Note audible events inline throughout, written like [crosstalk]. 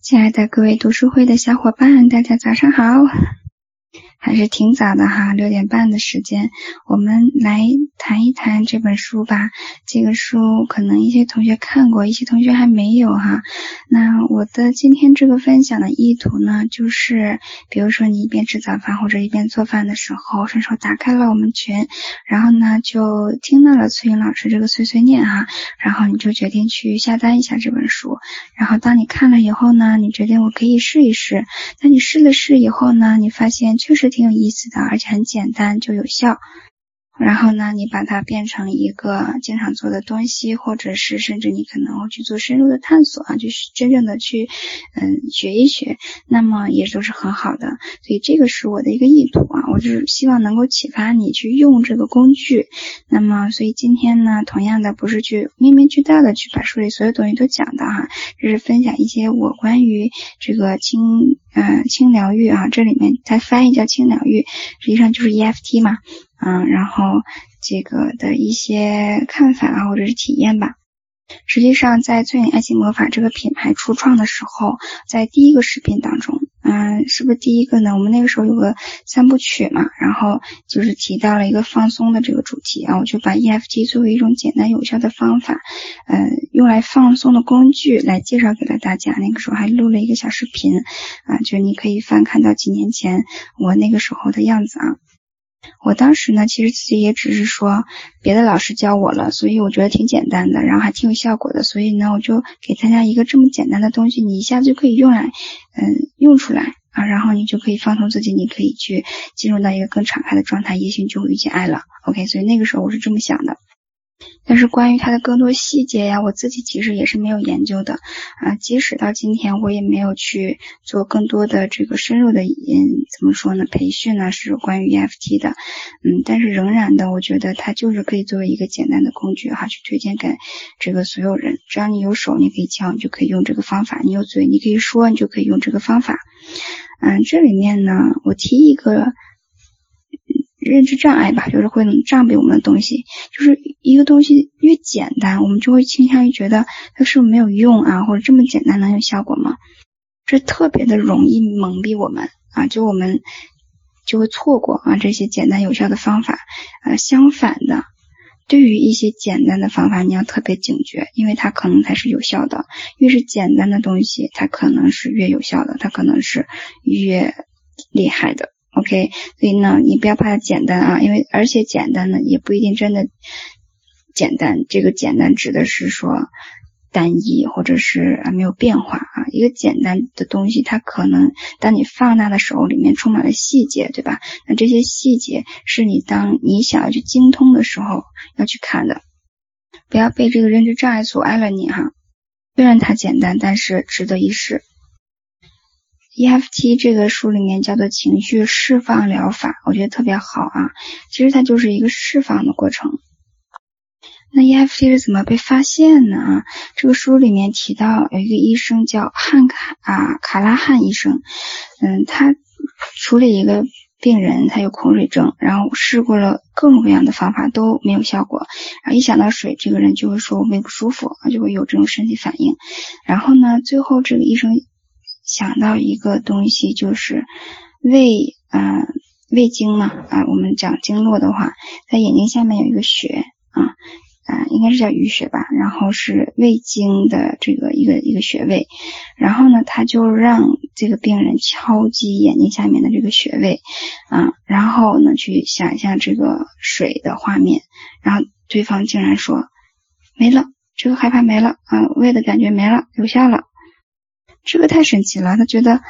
亲爱的各位读书会的小伙伴，大家早上好。还是挺早的哈，六点半的时间，我们来谈一谈这本书吧。这个书可能一些同学看过，一些同学还没有哈。那我的今天这个分享的意图呢，就是比如说你一边吃早饭或者一边做饭的时候，顺手打开了我们群，然后呢就听到了崔云老师这个碎碎念哈，然后你就决定去下单一下这本书。然后当你看了以后呢，你决定我可以试一试。那你试了试以后呢，你发现确实。挺有意思的，而且很简单就有效。然后呢，你把它变成一个经常做的东西，或者是甚至你可能会去做深入的探索啊，就是真正的去嗯学一学，那么也都是很好的。所以这个是我的一个意图啊，我就是希望能够启发你去用这个工具。那么，所以今天呢，同样的不是去面面俱到的去把书里所有东西都讲的哈，就是分享一些我关于这个轻嗯轻疗愈啊，这里面它翻译叫轻疗愈，实际上就是 EFT 嘛。嗯，然后这个的一些看法啊，或者是体验吧。实际上，在最美爱情魔法这个品牌初创的时候，在第一个视频当中，嗯，是不是第一个呢？我们那个时候有个三部曲嘛，然后就是提到了一个放松的这个主题啊，我就把 EFT 作为一种简单有效的方法，嗯，用来放松的工具来介绍给了大家。那个时候还录了一个小视频啊，就你可以翻看到几年前我那个时候的样子啊。我当时呢，其实自己也只是说别的老师教我了，所以我觉得挺简单的，然后还挺有效果的，所以呢，我就给大家一个这么简单的东西，你一下子就可以用来，嗯，用出来啊，然后你就可以放松自己，你可以去进入到一个更敞开的状态，也许你就会遇见爱了。OK，所以那个时候我是这么想的。但是关于它的更多细节呀，我自己其实也是没有研究的啊。即使到今天，我也没有去做更多的这个深入的，嗯，怎么说呢？培训呢是关于 EFT 的，嗯，但是仍然的，我觉得它就是可以作为一个简单的工具哈，去推荐给这个所有人。只要你有手，你可以敲，你就可以用这个方法；你有嘴，你可以说，你就可以用这个方法。嗯，这里面呢，我提一个。认知障碍吧，就是会能障蔽我们的东西。就是一个东西越简单，我们就会倾向于觉得它是不是没有用啊，或者这么简单能有效果吗？这特别的容易蒙蔽我们啊，就我们就会错过啊这些简单有效的方法。呃，相反的，对于一些简单的方法，你要特别警觉，因为它可能才是有效的。越是简单的东西，它可能是越有效的，它可能是越厉害的。OK，所以呢，你不要怕它简单啊，因为而且简单呢也不一定真的简单。这个简单指的是说单一或者是啊没有变化啊。一个简单的东西，它可能当你放大的时候，里面充满了细节，对吧？那这些细节是你当你想要去精通的时候要去看的。不要被这个认知障碍阻碍了你哈。虽然它简单，但是值得一试。EFT 这个书里面叫做情绪释放疗法，我觉得特别好啊。其实它就是一个释放的过程。那 EFT 是怎么被发现的啊？这个书里面提到有一个医生叫汉卡啊卡拉汉医生，嗯，他处理一个病人，他有恐水症，然后试过了各种各样的方法都没有效果。然后一想到水，这个人就会说我胃不舒服，就会有这种身体反应。然后呢，最后这个医生。想到一个东西，就是胃，啊，胃经嘛，啊，我们讲经络的话，在眼睛下面有一个穴，啊，啊，应该是叫鱼穴吧，然后是胃经的这个一个一个穴位，然后呢，他就让这个病人敲击眼睛下面的这个穴位，啊，然后呢，去想象这个水的画面，然后对方竟然说没了，这个害怕没了，啊，胃的感觉没了，有效了。这个太神奇了，他觉得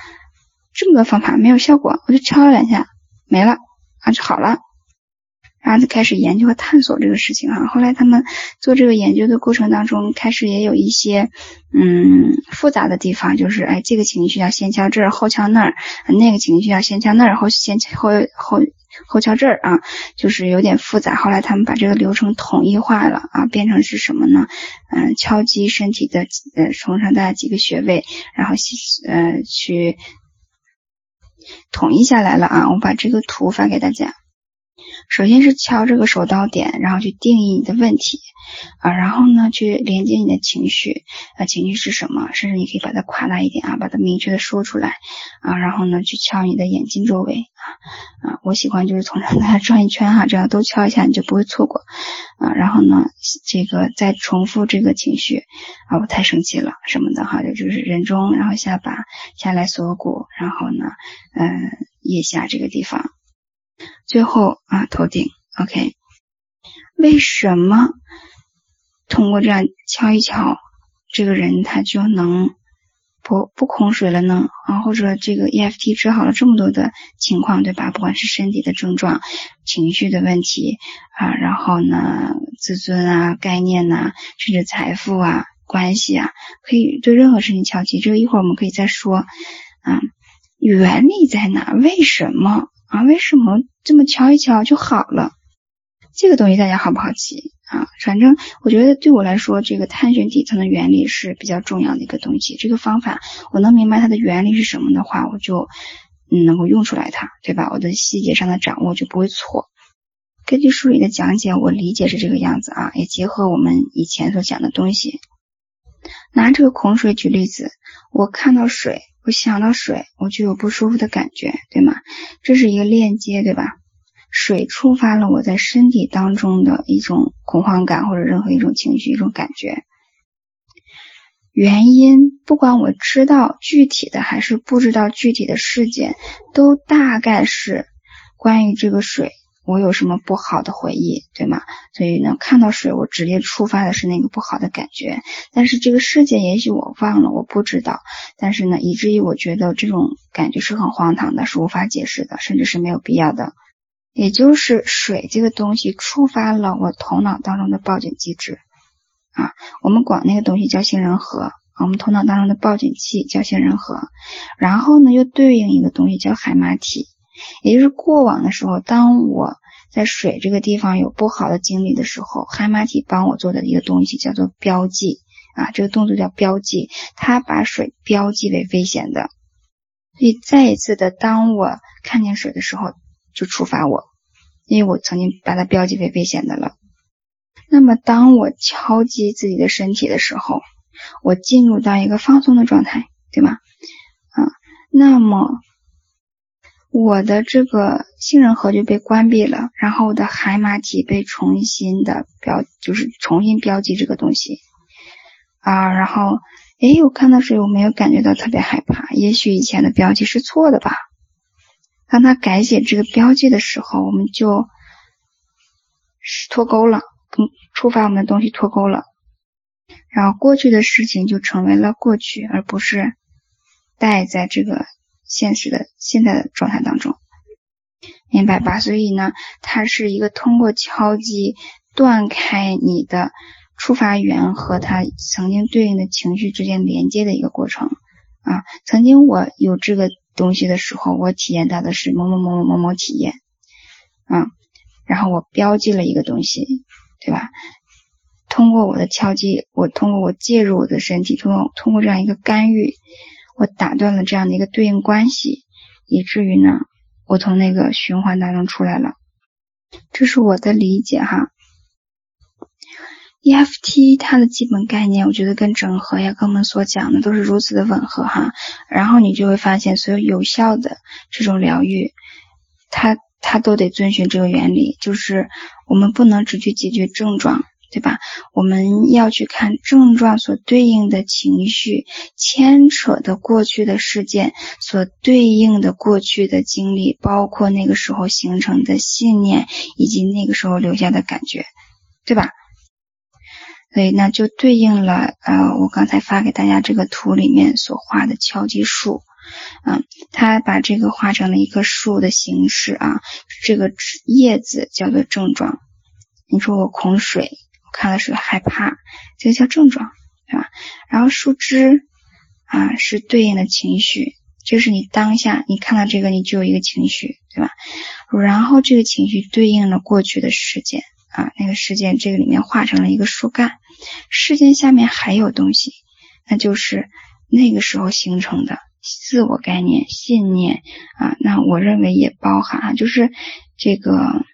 这么多方法没有效果，我就敲了两下没了啊就好了，然后就开始研究和探索这个事情哈。后来他们做这个研究的过程当中，开始也有一些嗯复杂的地方，就是哎这个情绪要先敲这儿后敲那儿，那个情绪要先敲那儿后先后后。后敲这儿啊，就是有点复杂。后来他们把这个流程统一化了啊，变成是什么呢？嗯，敲击身体的呃，从上到下几个穴位，然后呃去统一下来了啊。我把这个图发给大家。首先是敲这个手刀点，然后去定义你的问题啊，然后呢去连接你的情绪啊，情绪是什么？甚至你可以把它夸大一点啊，把它明确的说出来啊，然后呢去敲你的眼睛周围啊啊，我喜欢就是从上大家转一圈哈，这样都敲一下你就不会错过啊，然后呢这个再重复这个情绪啊，我太生气了什么的哈，就就是人中，然后下巴下来锁骨，然后呢嗯腋下这个地方。最后啊，头顶，OK。为什么通过这样敲一敲，这个人他就能不不空水了呢？啊，或者这个 EFT 治好了这么多的情况，对吧？不管是身体的症状、情绪的问题啊，然后呢，自尊啊、概念呐，甚至财富啊、关系啊，可以对任何事情敲击。这个一会儿我们可以再说啊，原理在哪？为什么？啊，为什么这么敲一敲就好了？这个东西大家好不好奇啊？反正我觉得对我来说，这个探寻底层的原理是比较重要的一个东西。这个方法我能明白它的原理是什么的话，我就嗯能够用出来它，对吧？我的细节上的掌握就不会错。根据书里的讲解，我理解是这个样子啊，也结合我们以前所讲的东西，拿这个孔水举例子，我看到水。我想到水，我就有不舒服的感觉，对吗？这是一个链接，对吧？水触发了我在身体当中的一种恐慌感，或者任何一种情绪、一种感觉。原因，不管我知道具体的还是不知道具体的事件，都大概是关于这个水。我有什么不好的回忆，对吗？所以呢，看到水，我直接触发的是那个不好的感觉。但是这个事件也许我忘了，我不知道。但是呢，以至于我觉得这种感觉是很荒唐的，是无法解释的，甚至是没有必要的。也就是水这个东西触发了我头脑当中的报警机制啊，我们管那个东西叫杏仁核，我们头脑当中的报警器叫杏仁核，然后呢，又对应一个东西叫海马体。也就是过往的时候，当我在水这个地方有不好的经历的时候，海马体帮我做的一个东西叫做标记啊，这个动作叫标记，它把水标记为危险的。所以再一次的，当我看见水的时候，就触发我，因为我曾经把它标记为危险的了。那么当我敲击自己的身体的时候，我进入到一个放松的状态，对吗？啊，那么。我的这个杏仁核就被关闭了，然后我的海马体被重新的标，就是重新标记这个东西啊。然后，诶，我看到水，我没有感觉到特别害怕。也许以前的标记是错的吧。当他改写这个标记的时候，我们就脱钩了，跟触发我们的东西脱钩了。然后过去的事情就成为了过去，而不是带在这个。现实的现在的状态当中，明白吧？所以呢，它是一个通过敲击断开你的触发源和它曾经对应的情绪之间连接的一个过程啊。曾经我有这个东西的时候，我体验到的是某某某某某某体验啊，然后我标记了一个东西，对吧？通过我的敲击，我通过我介入我的身体，通过通过这样一个干预。我打断了这样的一个对应关系，以至于呢，我从那个循环当中出来了。这是我的理解哈。EFT 它的基本概念，我觉得跟整合呀，跟我们所讲的都是如此的吻合哈。然后你就会发现，所有有效的这种疗愈，它它都得遵循这个原理，就是我们不能只去解决症状。对吧？我们要去看症状所对应的情绪，牵扯的过去的事件所对应的过去的经历，包括那个时候形成的信念，以及那个时候留下的感觉，对吧？所以那就对应了呃，我刚才发给大家这个图里面所画的敲击树，啊，它把这个画成了一棵树的形式啊，这个叶子叫做症状。你说我恐水。看了是害怕，这个叫症状，对吧？然后树枝啊是对应的情绪，就是你当下你看到这个，你就有一个情绪，对吧？然后这个情绪对应了过去的事件啊，那个事件这个里面画成了一个树干，事件下面还有东西，那就是那个时候形成的自我概念、信念啊。那我认为也包含啊，就是这个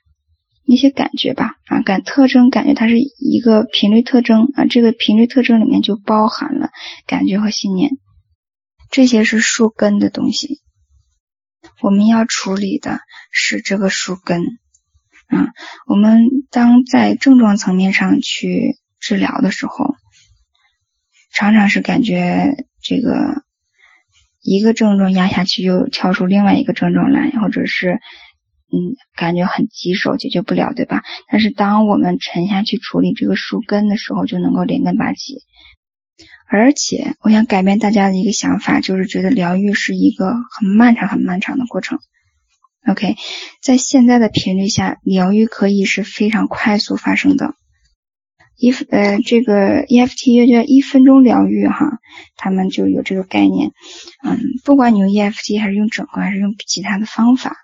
一些感觉吧，啊，感特征感觉它是一个频率特征啊，这个频率特征里面就包含了感觉和信念，这些是树根的东西。我们要处理的是这个树根，啊，我们当在症状层面上去治疗的时候，常常是感觉这个一个症状压下去，又跳出另外一个症状来，或者是。嗯，感觉很棘手，解决不了，对吧？但是当我们沉下去处理这个树根的时候，就能够连根拔起。而且，我想改变大家的一个想法，就是觉得疗愈是一个很漫长、很漫长的过程。OK，在现在的频率下，疗愈可以是非常快速发生的。一呃，这个 EFT 又叫一分钟疗愈哈，他们就有这个概念。嗯，不管你用 EFT 还是用整合，还是用其他的方法。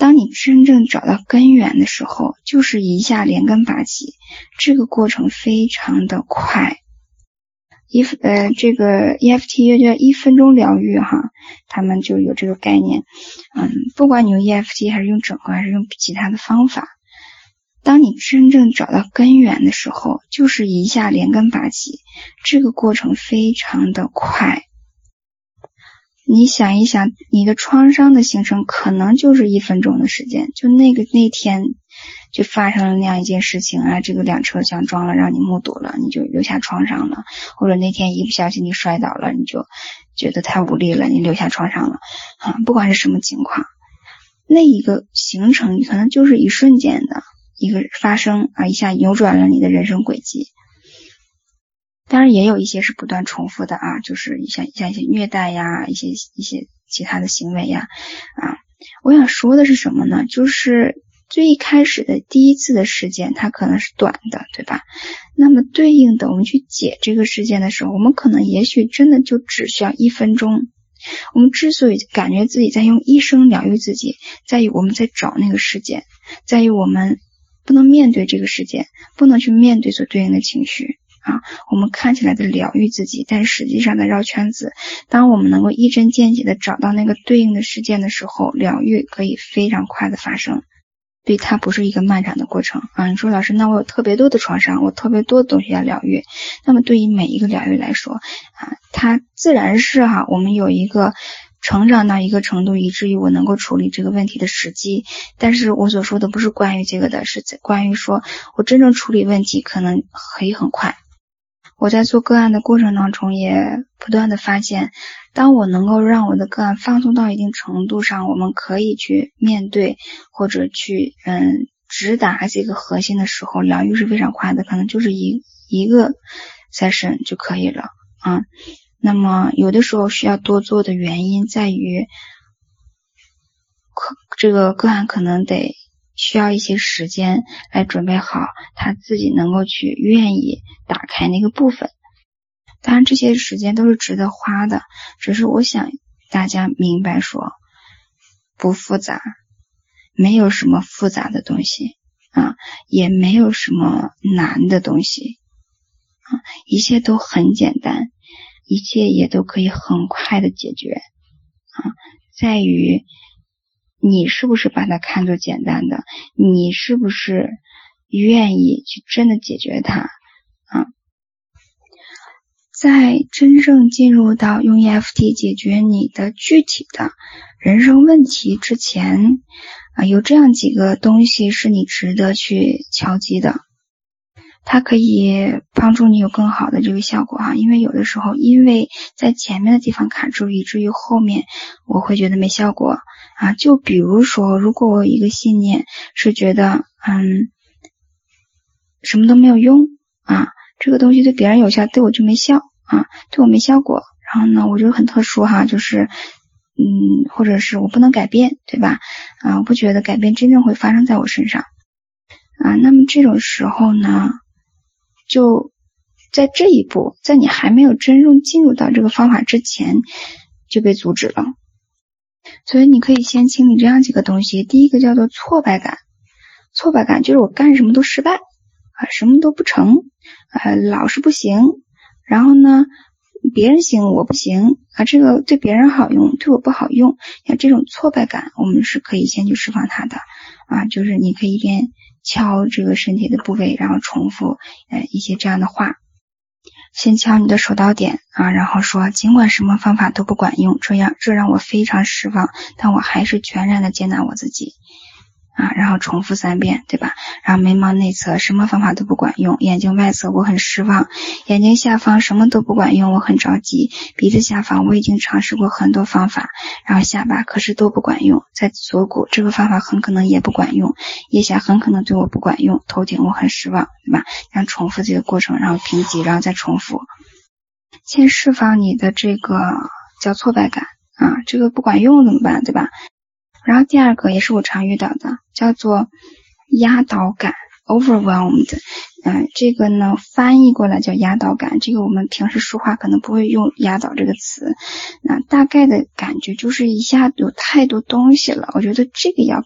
当你真正找到根源的时候，就是一下连根拔起，这个过程非常的快。一呃，这个 EFT 又叫一分钟疗愈哈，他们就有这个概念。嗯，不管你用 EFT 还是用整合，还是用其他的方法，当你真正找到根源的时候，就是一下连根拔起，这个过程非常的快。你想一想，你的创伤的形成可能就是一分钟的时间，就那个那天就发生了那样一件事情啊，这个两车相撞了，让你目睹了，你就留下创伤了；或者那天一不小心你摔倒了，你就觉得太无力了，你留下创伤了。啊，不管是什么情况，那一个形成可能就是一瞬间的一个发生啊，一下扭转了你的人生轨迹。当然也有一些是不断重复的啊，就是像像一些虐待呀，一些一些其他的行为呀，啊，我想说的是什么呢？就是最一开始的第一次的事件，它可能是短的，对吧？那么对应的，我们去解这个事件的时候，我们可能也许真的就只需要一分钟。我们之所以感觉自己在用一生疗愈自己，在于我们在找那个事件，在于我们不能面对这个事件，不能去面对所对应的情绪。啊，我们看起来在疗愈自己，但实际上在绕圈子。当我们能够一针见血的找到那个对应的事件的时候，疗愈可以非常快的发生，对它不是一个漫长的过程啊。你说老师，那我有特别多的创伤，我特别多的东西要疗愈，那么对于每一个疗愈来说啊，它自然是哈，我们有一个成长到一个程度，以至于我能够处理这个问题的时机。但是我所说的不是关于这个的，是在关于说我真正处理问题可能可以很快。我在做个案的过程当中，也不断的发现，当我能够让我的个案放松到一定程度上，我们可以去面对或者去嗯直达这个核心的时候，疗愈是非常快的，可能就是一一个 session 就可以了啊。那么有的时候需要多做的原因在于，可这个个案可能得。需要一些时间来准备好，他自己能够去愿意打开那个部分。当然，这些时间都是值得花的。只是我想大家明白，说不复杂，没有什么复杂的东西啊，也没有什么难的东西啊，一切都很简单，一切也都可以很快的解决啊，在于。你是不是把它看作简单的？你是不是愿意去真的解决它啊？在真正进入到用 EFT 解决你的具体的人生问题之前啊，有这样几个东西是你值得去敲击的。它可以帮助你有更好的这个效果哈，因为有的时候因为在前面的地方卡住，以至于后面我会觉得没效果啊。就比如说，如果我有一个信念是觉得嗯什么都没有用啊，这个东西对别人有效，对我就没效啊，对我没效果。然后呢，我就很特殊哈，就是嗯，或者是我不能改变，对吧？啊，我不觉得改变真正会发生在我身上啊。那么这种时候呢？就在这一步，在你还没有真正进入到这个方法之前，就被阻止了。所以你可以先清理这样几个东西。第一个叫做挫败感，挫败感就是我干什么都失败啊，什么都不成啊，老是不行。然后呢，别人行我不行啊，这个对别人好用，对我不好用。像这种挫败感，我们是可以先去释放它的啊，就是你可以一边敲这个身体的部位，然后重复呃一些这样的话。先敲你的手到点啊，然后说，尽管什么方法都不管用，这样这让我非常失望，但我还是全然的接纳我自己。啊，然后重复三遍，对吧？然后眉毛内侧什么方法都不管用，眼睛外侧我很失望，眼睛下方什么都不管用，我很着急。鼻子下方我已经尝试过很多方法，然后下巴可是都不管用，在锁骨这个方法很可能也不管用，腋下很可能对我不管用，头顶我很失望，对吧？然后重复这个过程，然后平级，然后再重复，先释放你的这个叫挫败感啊，这个不管用怎么办，对吧？然后第二个也是我常遇到的，叫做压倒感 （overwhelmed）。嗯，这个呢翻译过来叫压倒感。这个我们平时说话可能不会用“压倒”这个词。那大概的感觉就是一下有太多东西了。我觉得这个要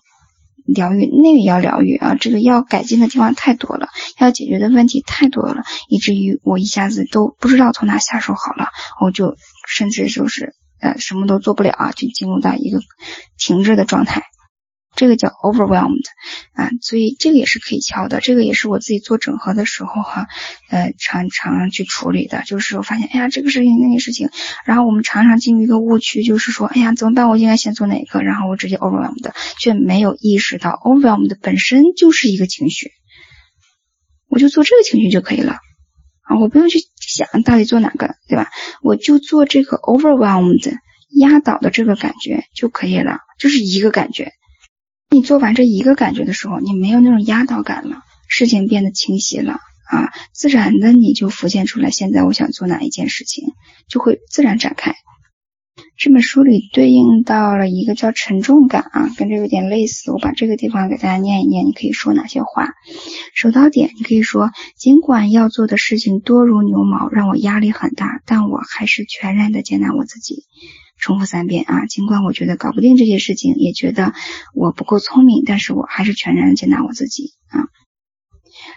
疗愈，那个要疗愈啊，这个要改进的地方太多了，要解决的问题太多了，以至于我一下子都不知道从哪下手好了。我就甚至就是。呃，什么都做不了啊，就进入到一个停滞的状态，这个叫 overwhelmed 啊，所以这个也是可以敲的，这个也是我自己做整合的时候哈，呃，常常去处理的，就是我发现，哎呀，这个事情那个事情，然后我们常常进入一个误区，就是说，哎呀，怎么办？我应该先做哪个？然后我直接 overwhelmed，却没有意识到 overwhelmed 本身就是一个情绪，我就做这个情绪就可以了。啊，我不用去想到底做哪个，对吧？我就做这个 overwhelmed 压倒的这个感觉就可以了，就是一个感觉。你做完这一个感觉的时候，你没有那种压倒感了，事情变得清晰了啊，自然的你就浮现出来，现在我想做哪一件事情，就会自然展开。这本书里对应到了一个叫沉重感啊，跟这有点类似。我把这个地方给大家念一念，你可以说哪些话？手到点，你可以说：尽管要做的事情多如牛毛，让我压力很大，但我还是全然的接纳我自己。重复三遍啊，尽管我觉得搞不定这些事情，也觉得我不够聪明，但是我还是全然的接纳我自己啊。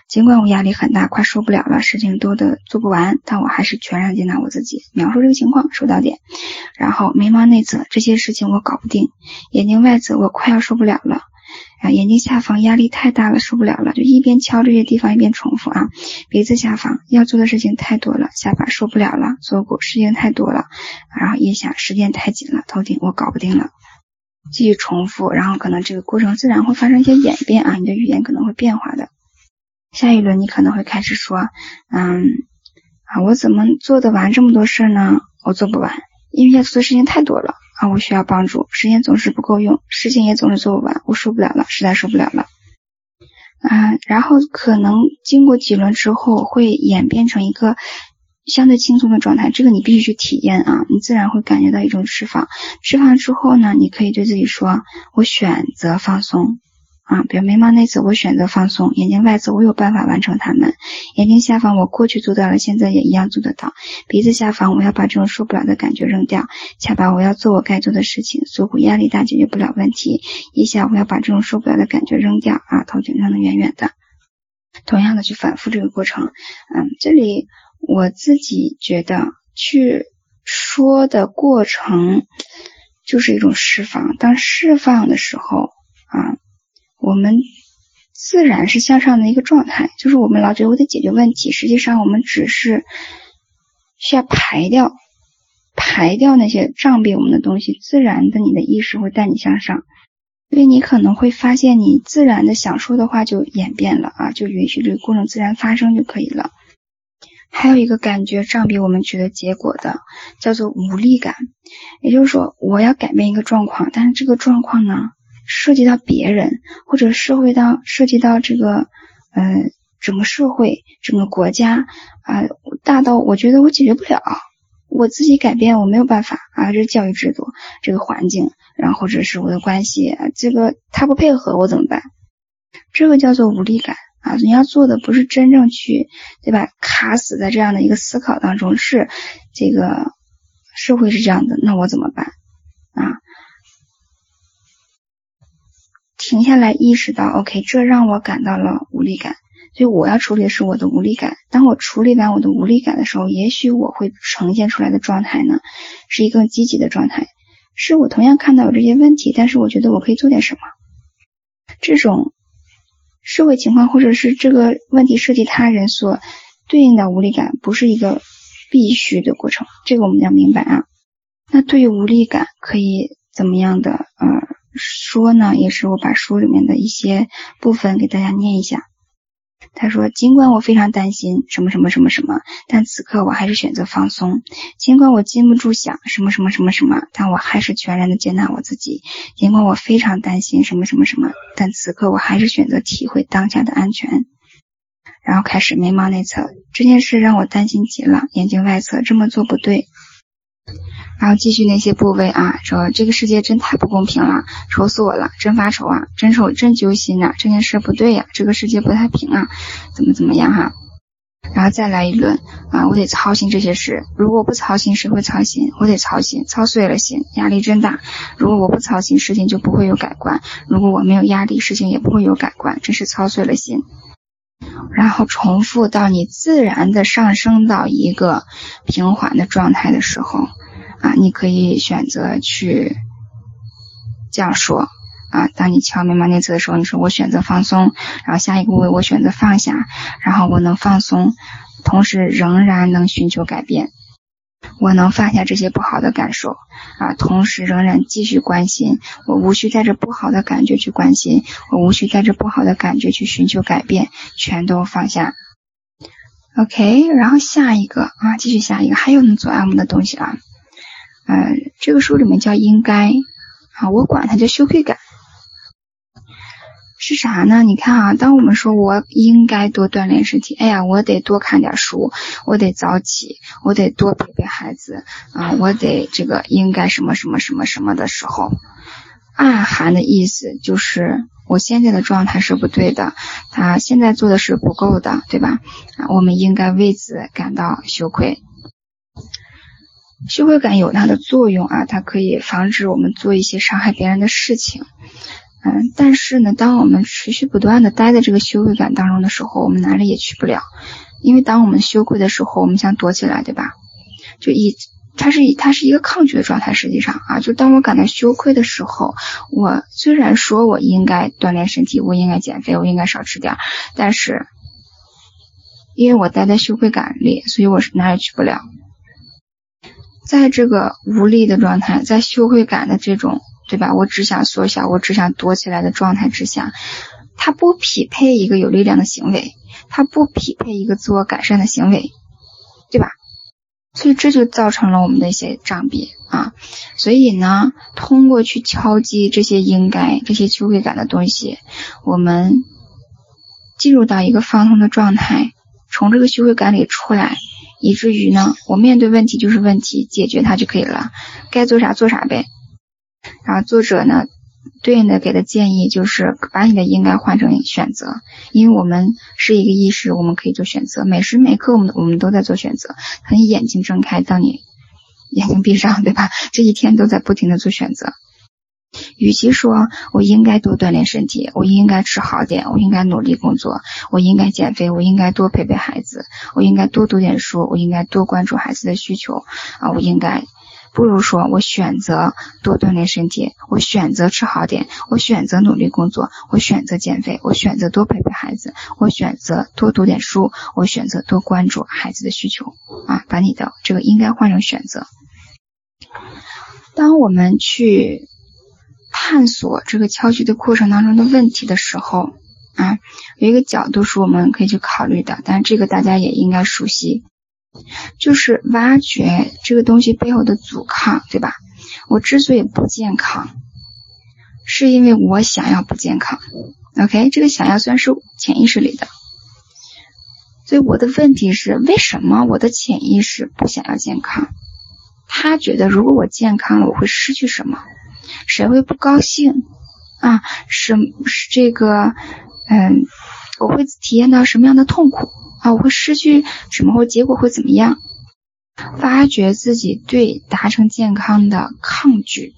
尽管我压力很大，快受不了了，事情多的做不完，但我还是全然接纳我自己。描述这个情况，说到点。然后眉毛内侧这些事情我搞不定，眼睛外侧我快要受不了了，啊，眼睛下方压力太大了，受不了了，就一边敲这些地方一边重复啊。鼻子下方要做的事情太多了，下巴受不了了，锁骨事情太多了，然后腋下时间太紧了，头顶我搞不定了。继续重复，然后可能这个过程自然会发生一些演变啊，你的语言可能会变化的。下一轮你可能会开始说，嗯，啊，我怎么做得完这么多事呢？我做不完，因为要做的事情太多了啊，我需要帮助，时间总是不够用，事情也总是做不完，我受不了了，实在受不了了。啊，然后可能经过几轮之后，会演变成一个相对轻松的状态，这个你必须去体验啊，你自然会感觉到一种释放。释放之后呢，你可以对自己说，我选择放松。啊，比如眉毛内侧，我选择放松；眼睛外侧，我有办法完成它们；眼睛下方，我过去做到了，现在也一样做得到；鼻子下方，我要把这种受不了的感觉扔掉；下巴，我要做我该做的事情；锁骨压力大，解决不了问题；腋下，我要把这种受不了的感觉扔掉。啊，头顶扔得远远的。同样的去反复这个过程。嗯，这里我自己觉得去说的过程就是一种释放。当释放的时候，啊。我们自然是向上的一个状态，就是我们老觉得我得解决问题，实际上我们只是需要排掉、排掉那些障蔽我们的东西，自然的你的意识会带你向上，所以你可能会发现你自然的想说的话就演变了啊，就允许这个过程自然发生就可以了。还有一个感觉障蔽我们取得结果的，叫做无力感，也就是说我要改变一个状况，但是这个状况呢？涉及到别人，或者社会到涉及到这个，呃，整个社会、整个国家啊，大到我觉得我解决不了，我自己改变我没有办法啊，这教育制度、这个环境，然后或者是我的关系，这个他不配合我怎么办？这个叫做无力感啊！你要做的不是真正去，对吧？卡死在这样的一个思考当中，是这个社会是这样的，那我怎么办啊？停下来，意识到，OK，这让我感到了无力感，所以我要处理的是我的无力感。当我处理完我的无力感的时候，也许我会呈现出来的状态呢，是一个积极的状态，是我同样看到有这些问题，但是我觉得我可以做点什么。这种社会情况或者是这个问题涉及他人所对应的无力感，不是一个必须的过程。这个我们要明白啊。那对于无力感，可以怎么样的呃说呢？也是我把书里面的一些部分给大家念一下。他说：“尽管我非常担心什么什么什么什么，但此刻我还是选择放松。尽管我禁不住想什么什么什么什么，但我还是全然的接纳我自己。尽管我非常担心什么什么什么，但此刻我还是选择体会当下的安全。”然后开始眉毛内侧，这件事让我担心极了。眼睛外侧，这么做不对。然后继续那些部位啊，说这个世界真太不公平了，愁死我了，真发愁啊，真愁真揪心呐，这件事不对呀，这个世界不太平啊，怎么怎么样哈？然后再来一轮啊，我得操心这些事，如果我不操心，谁会操心？我得操心，操碎了心，压力真大。如果我不操心，事情就不会有改观；如果我没有压力，事情也不会有改观，真是操碎了心。然后重复到你自然的上升到一个平缓的状态的时候。啊，你可以选择去这样说啊。当你敲眉毛内侧的时候，你说我选择放松，然后下一个部位我选择放下，然后我能放松，同时仍然能寻求改变。我能放下这些不好的感受啊，同时仍然继续关心。我无需带着不好的感觉去关心，我无需带着不好的感觉去寻求改变，全都放下。OK，然后下一个啊，继续下一个，还有能做 M 的东西啊。嗯，这个书里面叫应该啊，我管它叫羞愧感，是啥呢？你看啊，当我们说我应该多锻炼身体，哎呀，我得多看点书，我得早起，我得多陪陪孩子啊，我得这个应该什么什么什么什么的时候，暗含的意思就是我现在的状态是不对的，他现在做的是不够的，对吧？啊，我们应该为此感到羞愧。羞愧感有它的作用啊，它可以防止我们做一些伤害别人的事情。嗯，但是呢，当我们持续不断的待在这个羞愧感当中的时候，我们哪里也去不了。因为当我们羞愧的时候，我们想躲起来，对吧？就以它是以它是一个抗拒的状态。实际上啊，就当我感到羞愧的时候，我虽然说我应该锻炼身体，我应该减肥，我应该少吃点，但是因为我待在羞愧感里，所以我是哪也去不了。在这个无力的状态，在羞愧感的这种，对吧？我只想缩小，我只想躲起来的状态之下，它不匹配一个有力量的行为，它不匹配一个自我改善的行为，对吧？所以这就造成了我们的一些障壁啊。所以呢，通过去敲击这些应该、这些羞愧感的东西，我们进入到一个放松的状态，从这个羞愧感里出来。以至于呢，我面对问题就是问题，解决它就可以了，该做啥做啥呗。然后作者呢，对应的给的建议就是把你的应该换成选择，因为我们是一个意识，我们可以做选择，每时每刻我们我们都在做选择。从你眼睛睁开，当你眼睛闭上，对吧？这一天都在不停的做选择。与其说我应该多锻炼身体，我应该吃好点，我应该努力工作，我应该减肥，我应该多陪陪孩子，我应该多读点书，我应该多关注孩子的需求啊，我应该不如说我选择多锻炼身体，我选择吃好点，我选择努力工作，我选择减肥，我选择多陪陪孩子，我选择多读点书，我选择多关注孩子的需求啊，把你的这个应该换成选择。当我们去。探索这个敲击的过程当中的问题的时候，啊，有一个角度是我们可以去考虑的，但是这个大家也应该熟悉，就是挖掘这个东西背后的阻抗，对吧？我之所以不健康，是因为我想要不健康。OK，这个想要算是潜意识里的，所以我的问题是，为什么我的潜意识不想要健康？他觉得如果我健康了，我会失去什么？谁会不高兴啊？什是这个？嗯，我会体验到什么样的痛苦啊？我会失去什么？或结果会怎么样？发掘自己对达成健康的抗拒，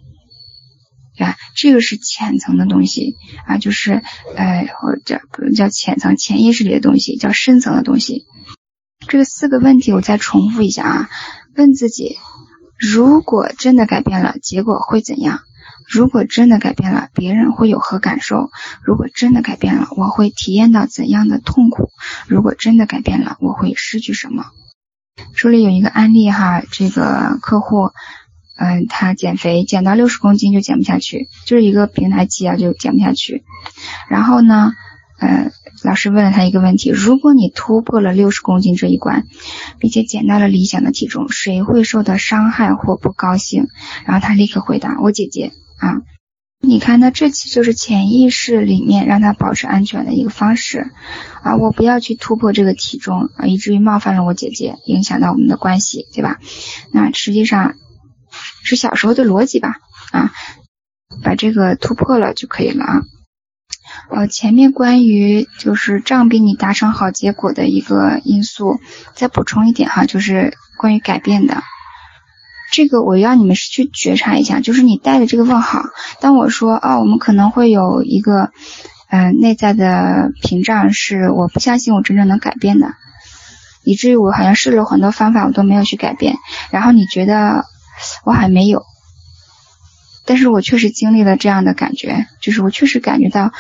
对吧？这个是浅层的东西啊，就是呃，或者不能叫浅层，潜意识里的东西，叫深层的东西。这个四个问题我再重复一下啊，问自己：如果真的改变了，结果会怎样？如果真的改变了，别人会有何感受？如果真的改变了，我会体验到怎样的痛苦？如果真的改变了，我会失去什么？书里有一个案例哈，这个客户，嗯，他减肥减到六十公斤就减不下去，就是一个平台期啊就减不下去。然后呢，呃，老师问了他一个问题：如果你突破了六十公斤这一关，并且减到了理想的体重，谁会受到伤害或不高兴？然后他立刻回答：我姐姐。啊，你看，那这其实就是潜意识里面让他保持安全的一个方式啊！我不要去突破这个体重啊，以至于冒犯了我姐姐，影响到我们的关系，对吧？那实际上是小时候的逻辑吧？啊，把这个突破了就可以了啊。呃，前面关于就是这样比你达成好结果的一个因素，再补充一点哈，就是关于改变的。这个我要你们去觉察一下，就是你带的这个问号。当我说啊，我们可能会有一个嗯内在的屏障，是我不相信我真正能改变的，以至于我好像试了很多方法，我都没有去改变。然后你觉得我还没有，但是我确实经历了这样的感觉，就是我确实感觉到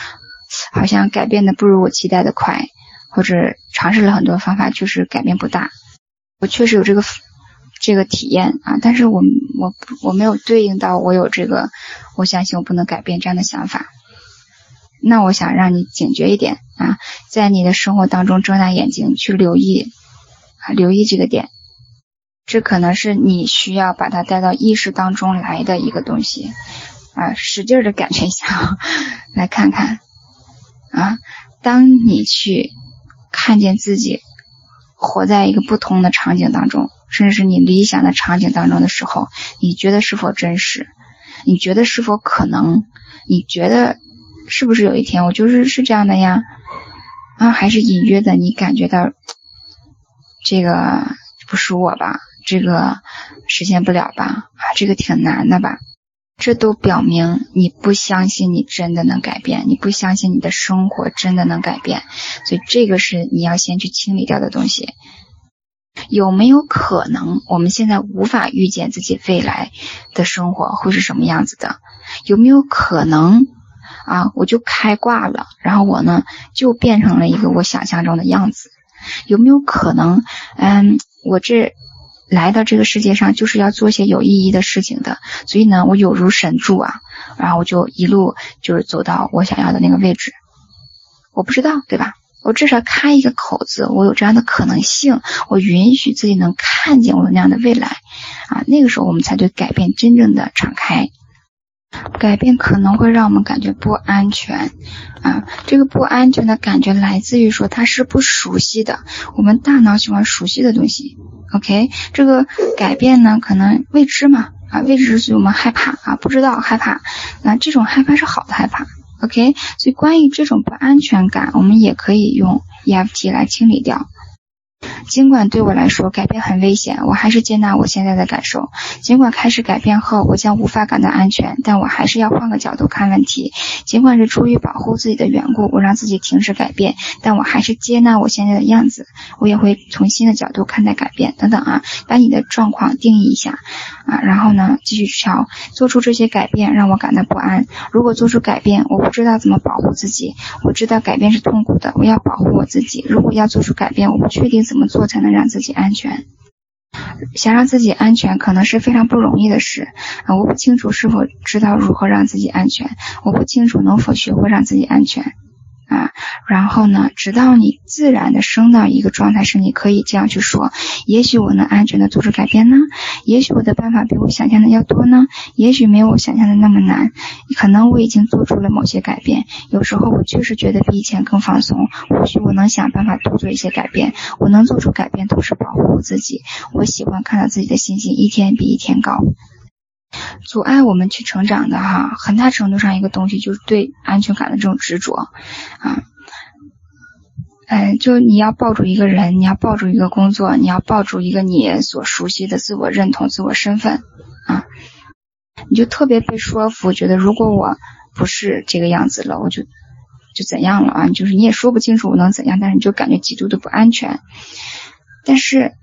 好像改变的不如我期待的快，或者尝试了很多方法，就是改变不大。我确实有这个。这个体验啊，但是我我我没有对应到我有这个，我相信我不能改变这样的想法。那我想让你警觉一点啊，在你的生活当中睁大眼睛去留意啊，留意这个点，这可能是你需要把它带到意识当中来的一个东西啊，使劲的感觉一下，[laughs] 来看看啊，当你去看见自己活在一个不同的场景当中。甚至是你理想的场景当中的时候，你觉得是否真实？你觉得是否可能？你觉得是不是有一天我就是是这样的呀？啊，还是隐约的你感觉到这个不是我吧？这个实现不了吧？啊，这个挺难的吧？这都表明你不相信你真的能改变，你不相信你的生活真的能改变，所以这个是你要先去清理掉的东西。有没有可能，我们现在无法预见自己未来的生活会是什么样子的？有没有可能啊，我就开挂了，然后我呢就变成了一个我想象中的样子？有没有可能，嗯，我这来到这个世界上就是要做些有意义的事情的？所以呢，我有如神助啊，然后我就一路就是走到我想要的那个位置。我不知道，对吧？我至少开一个口子，我有这样的可能性，我允许自己能看见我那样的未来，啊，那个时候我们才对改变真正的敞开。改变可能会让我们感觉不安全，啊，这个不安全的感觉来自于说它是不熟悉的，我们大脑喜欢熟悉的东西。OK，这个改变呢，可能未知嘛，啊，未知所以我们害怕啊，不知道害怕，那这种害怕是好的害怕。OK，所以关于这种不安全感，我们也可以用 EFT 来清理掉。尽管对我来说改变很危险，我还是接纳我现在的感受。尽管开始改变后，我将无法感到安全，但我还是要换个角度看问题。尽管是出于保护自己的缘故，我让自己停止改变，但我还是接纳我现在的样子。我也会从新的角度看待改变。等等啊，把你的状况定义一下啊，然后呢，继续瞧，做出这些改变让我感到不安。如果做出改变，我不知道怎么保护自己。我知道改变是痛苦的，我要保护我自己。如果要做出改变，我不确定。怎么做才能让自己安全？想让自己安全，可能是非常不容易的事啊！我不清楚是否知道如何让自己安全，我不清楚能否学会让自己安全。啊，然后呢？直到你自然的升到一个状态时，你可以这样去说：也许我能安全的做出改变呢？也许我的办法比我想象的要多呢？也许没有我想象的那么难？可能我已经做出了某些改变。有时候我确实觉得比以前更放松。或许我能想办法多做一些改变。我能做出改变，同时保护我自己。我喜欢看到自己的信心一天比一天高。阻碍我们去成长的哈，很大程度上一个东西就是对安全感的这种执着啊，嗯，就你要抱住一个人，你要抱住一个工作，你要抱住一个你所熟悉的自我认同、自我身份啊，你就特别被说服，觉得如果我不是这个样子了，我就就怎样了啊？就是你也说不清楚我能怎样，但是你就感觉极度的不安全。但是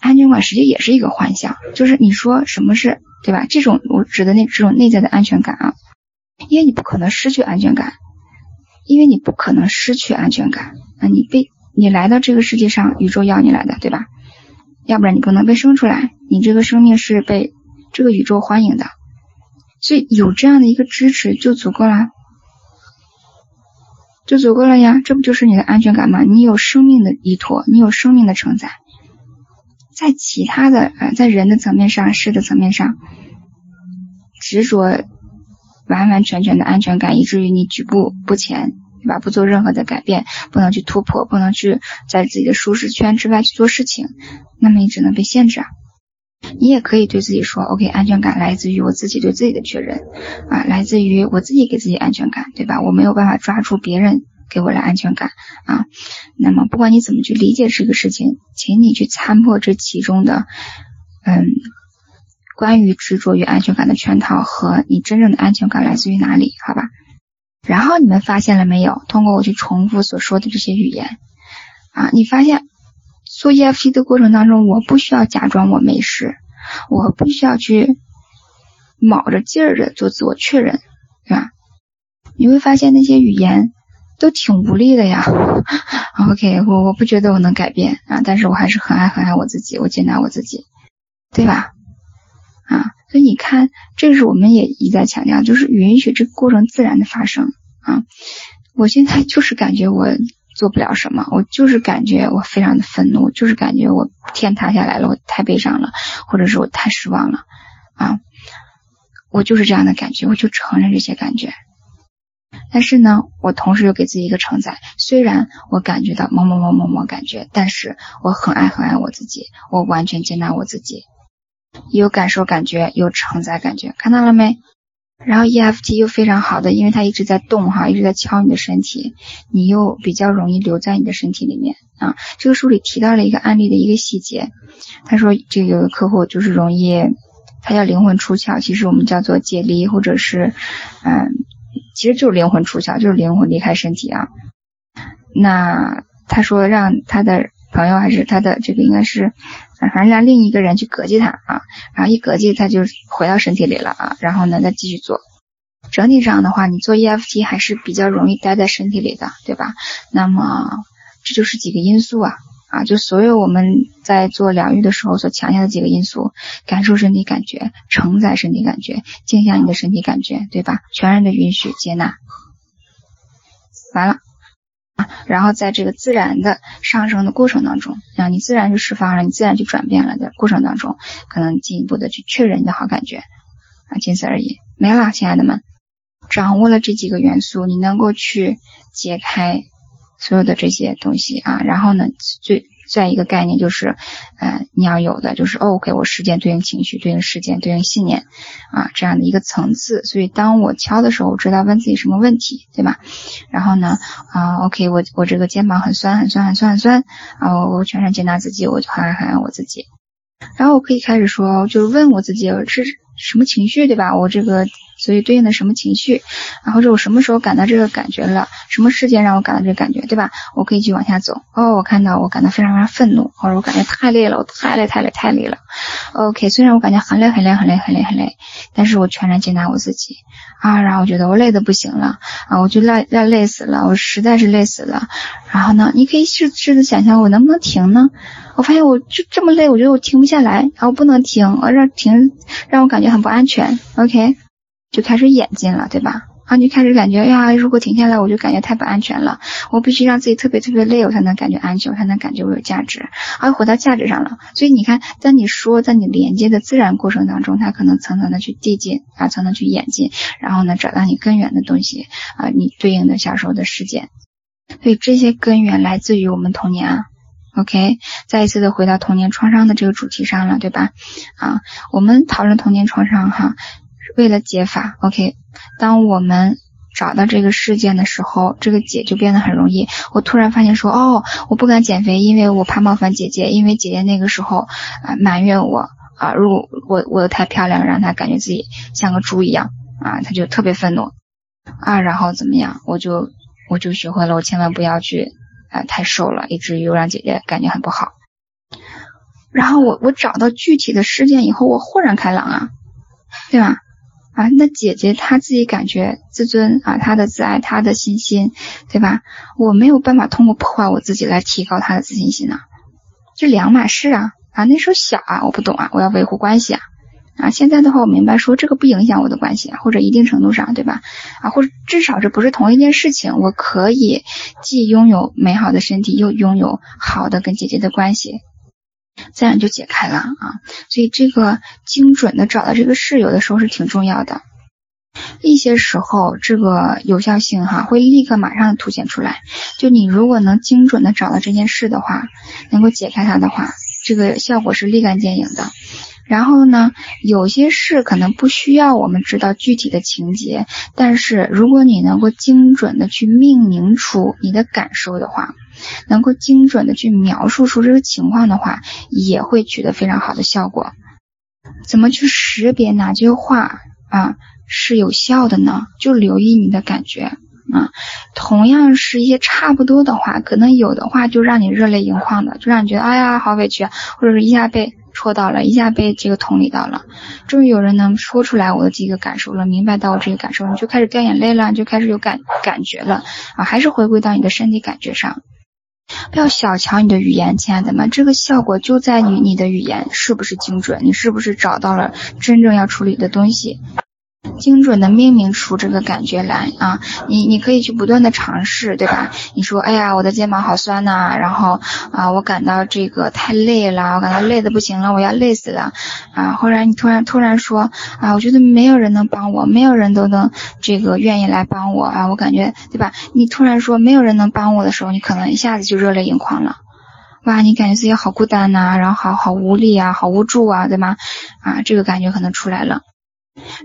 安全感实际也是一个幻象，就是你说什么是？对吧？这种我指的那这种内在的安全感啊，因为你不可能失去安全感，因为你不可能失去安全感啊！你被你来到这个世界上，宇宙要你来的，对吧？要不然你不能被生出来，你这个生命是被这个宇宙欢迎的，所以有这样的一个支持就足够了，就足够了呀！这不就是你的安全感吗？你有生命的依托，你有生命的承载，在其他的呃，在人的层面上、事的层面上执着。完完全全的安全感，以至于你举步不前，对吧？不做任何的改变，不能去突破，不能去在自己的舒适圈之外去做事情，那么你只能被限制啊。你也可以对自己说：“OK，安全感来自于我自己对自己的确认啊，来自于我自己给自己安全感，对吧？我没有办法抓住别人给我的安全感啊。那么，不管你怎么去理解这个事情，请你去参破这其中的，嗯。”关于执着于安全感的圈套和你真正的安全感来自于哪里？好吧，然后你们发现了没有？通过我去重复所说的这些语言啊，你发现做 EFT 的过程当中，我不需要假装我没事，我不需要去卯着劲儿的做自我确认，对吧？你会发现那些语言都挺无力的呀。[laughs] OK，我我不觉得我能改变啊，但是我还是很爱很爱我自己，我接纳我自己，对吧？啊，所以你看，这个是我们也一再强调，就是允许这个过程自然的发生啊。我现在 [laughs] 就是感觉我做不了什么，我就是感觉我非常的愤怒，就是感觉我天塌下来了，我太悲伤了，或者是我太失望了啊。我就是这样的感觉，我就承认这些感觉。但是呢，我同时又给自己一个承载，虽然我感觉到某某某某某感觉，但是我很爱很爱我自己，我完全接纳我自己。有感受感觉，有承载感觉，看到了没？然后 EFT 又非常好的，因为它一直在动哈，一直在敲你的身体，你又比较容易留在你的身体里面啊。这个书里提到了一个案例的一个细节，他说这个客户就是容易，他叫灵魂出窍，其实我们叫做解离，或者是嗯，其实就是灵魂出窍，就是灵魂离开身体啊。那他说让他的。朋友还是他的这个应该是，反正让另一个人去隔击他啊，然后一隔击他就回到身体里了啊，然后呢再继续做。整体上的话，你做 EFT 还是比较容易待在身体里的，对吧？那么这就是几个因素啊啊，就所有我们在做疗愈的时候所强调的几个因素：感受身体感觉、承载身体感觉、镜像你的身体感觉，对吧？全然的允许接纳，完了啊。然后在这个自然的上升的过程当中，让你自然就释放了，你自然就转变了的过程当中，可能进一步的去确认你的好感觉啊，仅此而已，没了，亲爱的们，掌握了这几个元素，你能够去解开所有的这些东西啊，然后呢，最。再一个概念就是，呃，你要有的就是 OK，我时间对应情绪，对应时间，对应信念，啊，这样的一个层次。所以当我敲的时候，我知道问自己什么问题，对吧？然后呢，啊，OK，我我这个肩膀很酸，很酸，很酸，很酸，啊，我我全然接纳自己，我就很爱很爱我自己。然后我可以开始说，就是问我自己是什么情绪，对吧？我这个。所以对应的什么情绪，然后者我什么时候感到这个感觉了？什么事件让我感到这个感觉，对吧？我可以去往下走。哦，我看到我感到非常非常愤怒，或者我感觉太累了，我太累太累太累了。OK，虽然我感觉很累很累很累很累很累，但是我全然接纳我自己啊。然后我觉得我累的不行了啊，我就累累累死了，我实在是累死了。然后呢，你可以试试着想象我能不能停呢？我发现我就这么累，我觉得我停不下来，然后不能停，我让停让我感觉很不安全。OK。就开始演进了，对吧？啊，你开始感觉，呀，如果停下来，我就感觉太不安全了。我必须让自己特别特别累，我才能感觉安全，我才能感觉我有价值。啊，回到价值上了。所以你看，在你说，在你连接的自然过程当中，它可能层层的去递进，啊，层层去演进，然后呢，找到你根源的东西，啊，你对应的小时候的事件。所以这些根源来自于我们童年啊。OK，再一次的回到童年创伤的这个主题上了，对吧？啊，我们讨论童年创伤哈。为了解法，OK，当我们找到这个事件的时候，这个解就变得很容易。我突然发现说，哦，我不敢减肥，因为我怕冒犯姐姐，因为姐姐那个时候啊埋怨我啊，如果我我太漂亮，让她感觉自己像个猪一样啊，她就特别愤怒啊，然后怎么样，我就我就学会了，我千万不要去啊太瘦了，以至于让姐姐感觉很不好。然后我我找到具体的事件以后，我豁然开朗啊，对吧？啊，那姐姐她自己感觉自尊啊，她的自爱，她的信心，对吧？我没有办法通过破坏我自己来提高她的自信心呢，这两码事啊啊！那时候小啊，我不懂啊，我要维护关系啊啊！现在的话，我明白说这个不影响我的关系，或者一定程度上，对吧？啊，或者至少这不是同一件事情，我可以既拥有美好的身体，又拥有好的跟姐姐的关系。自然就解开了啊，所以这个精准的找到这个事，有的时候是挺重要的。一些时候，这个有效性哈会立刻马上凸显出来。就你如果能精准的找到这件事的话，能够解开它的话，这个效果是立竿见影的。然后呢，有些事可能不需要我们知道具体的情节，但是如果你能够精准的去命名出你的感受的话，能够精准的去描述出这个情况的话，也会取得非常好的效果。怎么去识别哪句话啊是有效的呢？就留意你的感觉啊。同样是一些差不多的话，可能有的话就让你热泪盈眶的，就让你觉得哎呀好委屈，或者是一下被。戳到了一下，被这个同理到了，终于有人能说出来我的这个感受了，明白到我这个感受，你就开始掉眼泪了，就开始有感感觉了啊，还是回归到你的身体感觉上，不要小瞧你的语言，亲爱的们，这个效果就在于你的语言是不是精准，你是不是找到了真正要处理的东西。精准的命名出这个感觉来啊，你你可以去不断的尝试，对吧？你说，哎呀，我的肩膀好酸呐，然后啊，我感到这个太累了，我感到累的不行了，我要累死了啊！后来你突然突然说啊，我觉得没有人能帮我，没有人都能这个愿意来帮我啊，我感觉，对吧？你突然说没有人能帮我的时候，你可能一下子就热泪盈眶了，哇，你感觉自己好孤单呐，然后好好无力啊，好无助啊，对吗？啊，这个感觉可能出来了。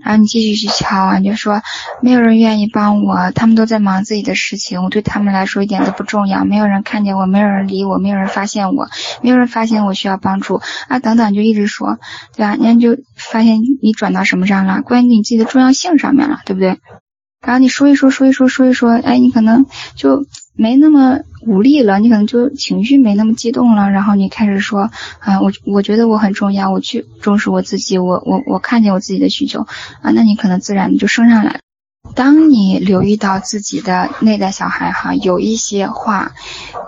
然后你继续去敲啊，你就说没有人愿意帮我，他们都在忙自己的事情，我对他们来说一点都不重要，没有人看见我，没有人理我，没有人发现我，没有人发现我需要帮助啊，等等，就一直说，对吧？人家就发现你转到什么上了，关于你自己的重要性上面了，对不对？然后你说一说，说一说，说一说，哎，你可能就没那么无力了，你可能就情绪没那么激动了，然后你开始说，啊，我我觉得我很重要，我去重视我自己，我我我看见我自己的需求，啊，那你可能自然就升上来。当你留意到自己的内在小孩哈，有一些话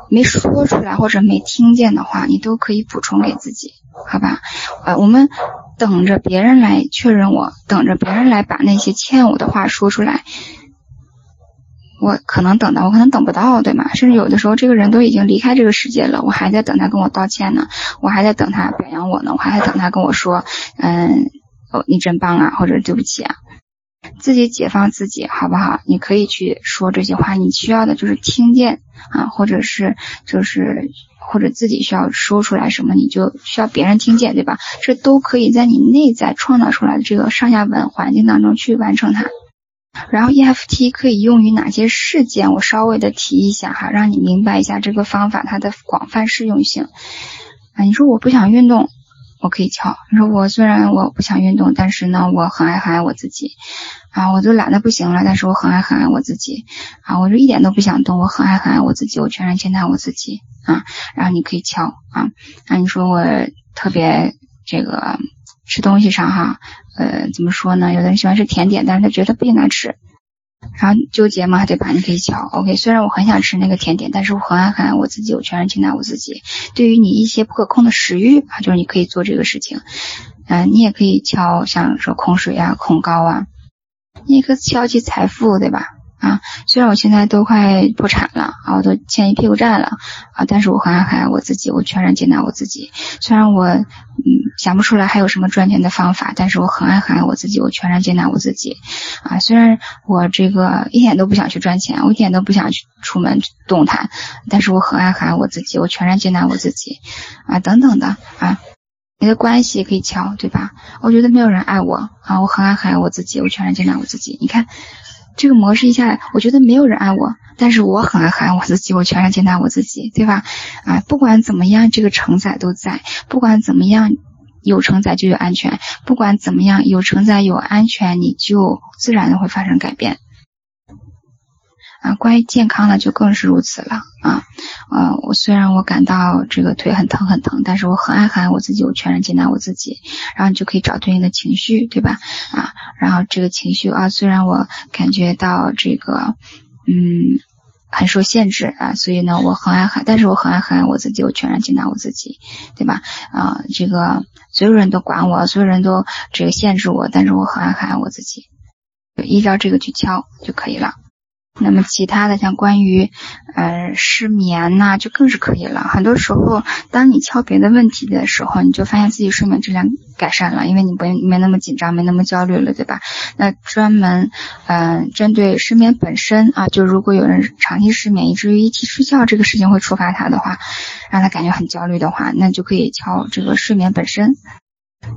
没说出来或者没听见的话，你都可以补充给自己，好吧？呃，我们。等着别人来确认我，等着别人来把那些欠我的话说出来，我可能等到，我可能等不到，对吗？甚至有的时候，这个人都已经离开这个世界了，我还在等他跟我道歉呢，我还在等他表扬我呢，我还在等他跟我说，嗯，哦，你真棒啊，或者对不起啊，自己解放自己，好不好？你可以去说这些话，你需要的就是听见啊，或者是就是。或者自己需要说出来什么，你就需要别人听见，对吧？这都可以在你内在创造出来的这个上下文环境当中去完成它。然后 EFT 可以用于哪些事件？我稍微的提一下哈，让你明白一下这个方法它的广泛适用性。啊，你说我不想运动。我可以敲。你说我虽然我不想运动，但是呢，我很爱很爱我自己啊，我都懒得不行了，但是我很爱很爱我自己啊，我就一点都不想动，我很爱很爱我自己，我全然接纳我自己啊。然后你可以敲啊，那你说我特别这个吃东西上哈，呃，怎么说呢？有的人喜欢吃甜点，但是他觉得不应该吃。然后纠结嘛，对吧？你可以敲，OK。虽然我很想吃那个甜点，但是我很爱很爱我自己，我全然接纳我自己。对于你一些不可控的食欲啊，就是你可以做这个事情。嗯，你也可以敲，像说控水啊、控高啊，你也可以敲起财富，对吧？啊，虽然我现在都快破产了啊，我都欠一屁股债了啊，但是我很爱很爱我自己，我全然接纳我自己。虽然我嗯想不出来还有什么赚钱的方法，但是我很爱很爱我自己，我全然接纳我自己。啊，虽然我这个一点都不想去赚钱，我一点都不想去出门动弹，但是我很爱很爱我自己，我全然接纳我自己。啊，等等的啊，你的关系可以敲，对吧？我觉得没有人爱我啊，我很爱很爱我自己，我全然接纳我自己。你看。这个模式一下来，我觉得没有人爱我，但是我很爱很爱我自己，我全然接纳我自己，对吧？啊，不管怎么样，这个承载都在；不管怎么样，有承载就有安全；不管怎么样，有承载有安全，你就自然的会发生改变。啊，关于健康呢，就更是如此了啊。呃，我虽然我感到这个腿很疼很疼，但是我很爱很爱我自己，我全然接纳我自己，然后你就可以找对应的情绪，对吧？啊，然后这个情绪啊，虽然我感觉到这个，嗯。很受限制啊，所以呢，我很爱很，但是我很爱很爱我自己，我全然接纳我自己，对吧？啊，这个所有人都管我，所有人都这个限制我，但是我很爱很爱我自己，就依照这个去敲就可以了。那么其他的像关于，呃失眠呐，就更是可以了。很多时候，当你敲别的问题的时候，你就发现自己睡眠质量改善了，因为你不没那么紧张，没那么焦虑了，对吧？那专门，嗯，针对失眠本身啊，就如果有人长期失眠，以至于一提睡觉这个事情会触发他的话，让他感觉很焦虑的话，那就可以敲这个睡眠本身。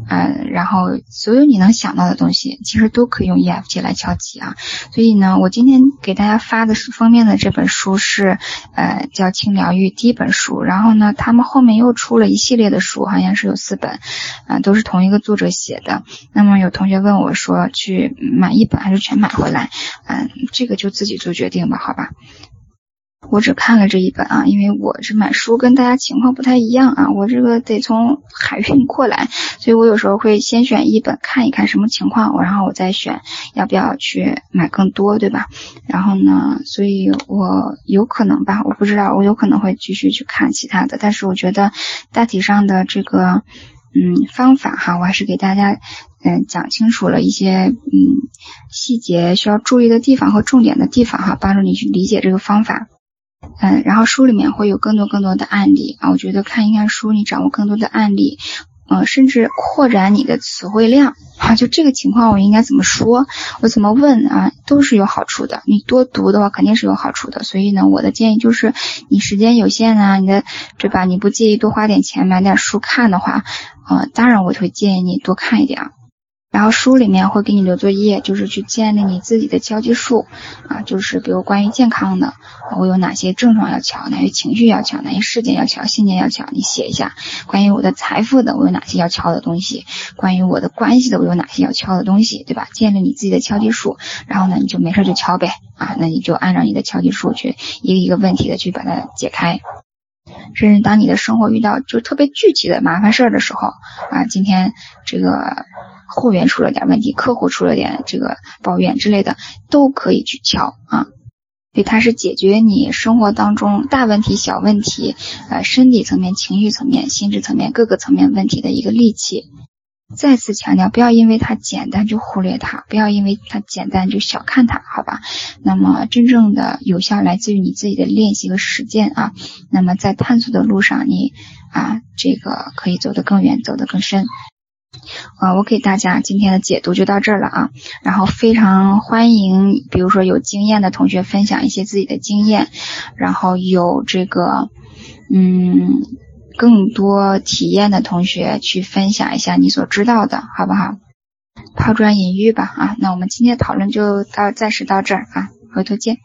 嗯，然后所有你能想到的东西，其实都可以用 EFT 来敲击啊。所以呢，我今天给大家发的是封面的这本书是，呃，叫《轻疗愈》第一本书。然后呢，他们后面又出了一系列的书，好像是有四本，啊，都是同一个作者写的。那么有同学问我说，去买一本还是全买回来？嗯，这个就自己做决定吧，好吧。我只看了这一本啊，因为我这买书跟大家情况不太一样啊，我这个得从海运过来，所以我有时候会先选一本看一看什么情况，然后我再选要不要去买更多，对吧？然后呢，所以我有可能吧，我不知道，我有可能会继续去看其他的，但是我觉得大体上的这个嗯方法哈，我还是给大家嗯讲清楚了一些嗯细节需要注意的地方和重点的地方哈，帮助你去理解这个方法。嗯，然后书里面会有更多更多的案例啊，我觉得看一看书，你掌握更多的案例，嗯，甚至扩展你的词汇量啊，就这个情况我应该怎么说，我怎么问啊，都是有好处的。你多读的话肯定是有好处的，所以呢，我的建议就是你时间有限啊，你的对吧？你不介意多花点钱买点书看的话，啊，当然我会建议你多看一点啊。然后书里面会给你留作业，就是去建立你自己的敲击术啊，就是比如关于健康的，我有哪些症状要敲，哪些情绪要敲，哪些事件要敲，信念要敲，你写一下。关于我的财富的，我有哪些要敲的东西？关于我的关系的，我有哪些要敲的东西？对吧？建立你自己的敲击术，然后呢，你就没事就敲呗啊，那你就按照你的敲击术去一个一个问题的去把它解开。甚至当你的生活遇到就特别具体的麻烦事儿的时候啊，今天这个。货源出了点问题，客户出了点这个抱怨之类的，都可以去敲啊。所以它是解决你生活当中大问题、小问题，呃，身体层面、情绪层面、心智层面各个层面问题的一个利器。再次强调，不要因为它简单就忽略它，不要因为它简单就小看它，好吧？那么真正的有效来自于你自己的练习和实践啊。那么在探索的路上，你啊，这个可以走得更远，走得更深。啊，我给大家今天的解读就到这儿了啊，然后非常欢迎，比如说有经验的同学分享一些自己的经验，然后有这个嗯更多体验的同学去分享一下你所知道的，好不好？抛砖引玉吧啊，那我们今天的讨论就到暂时到这儿啊，回头见。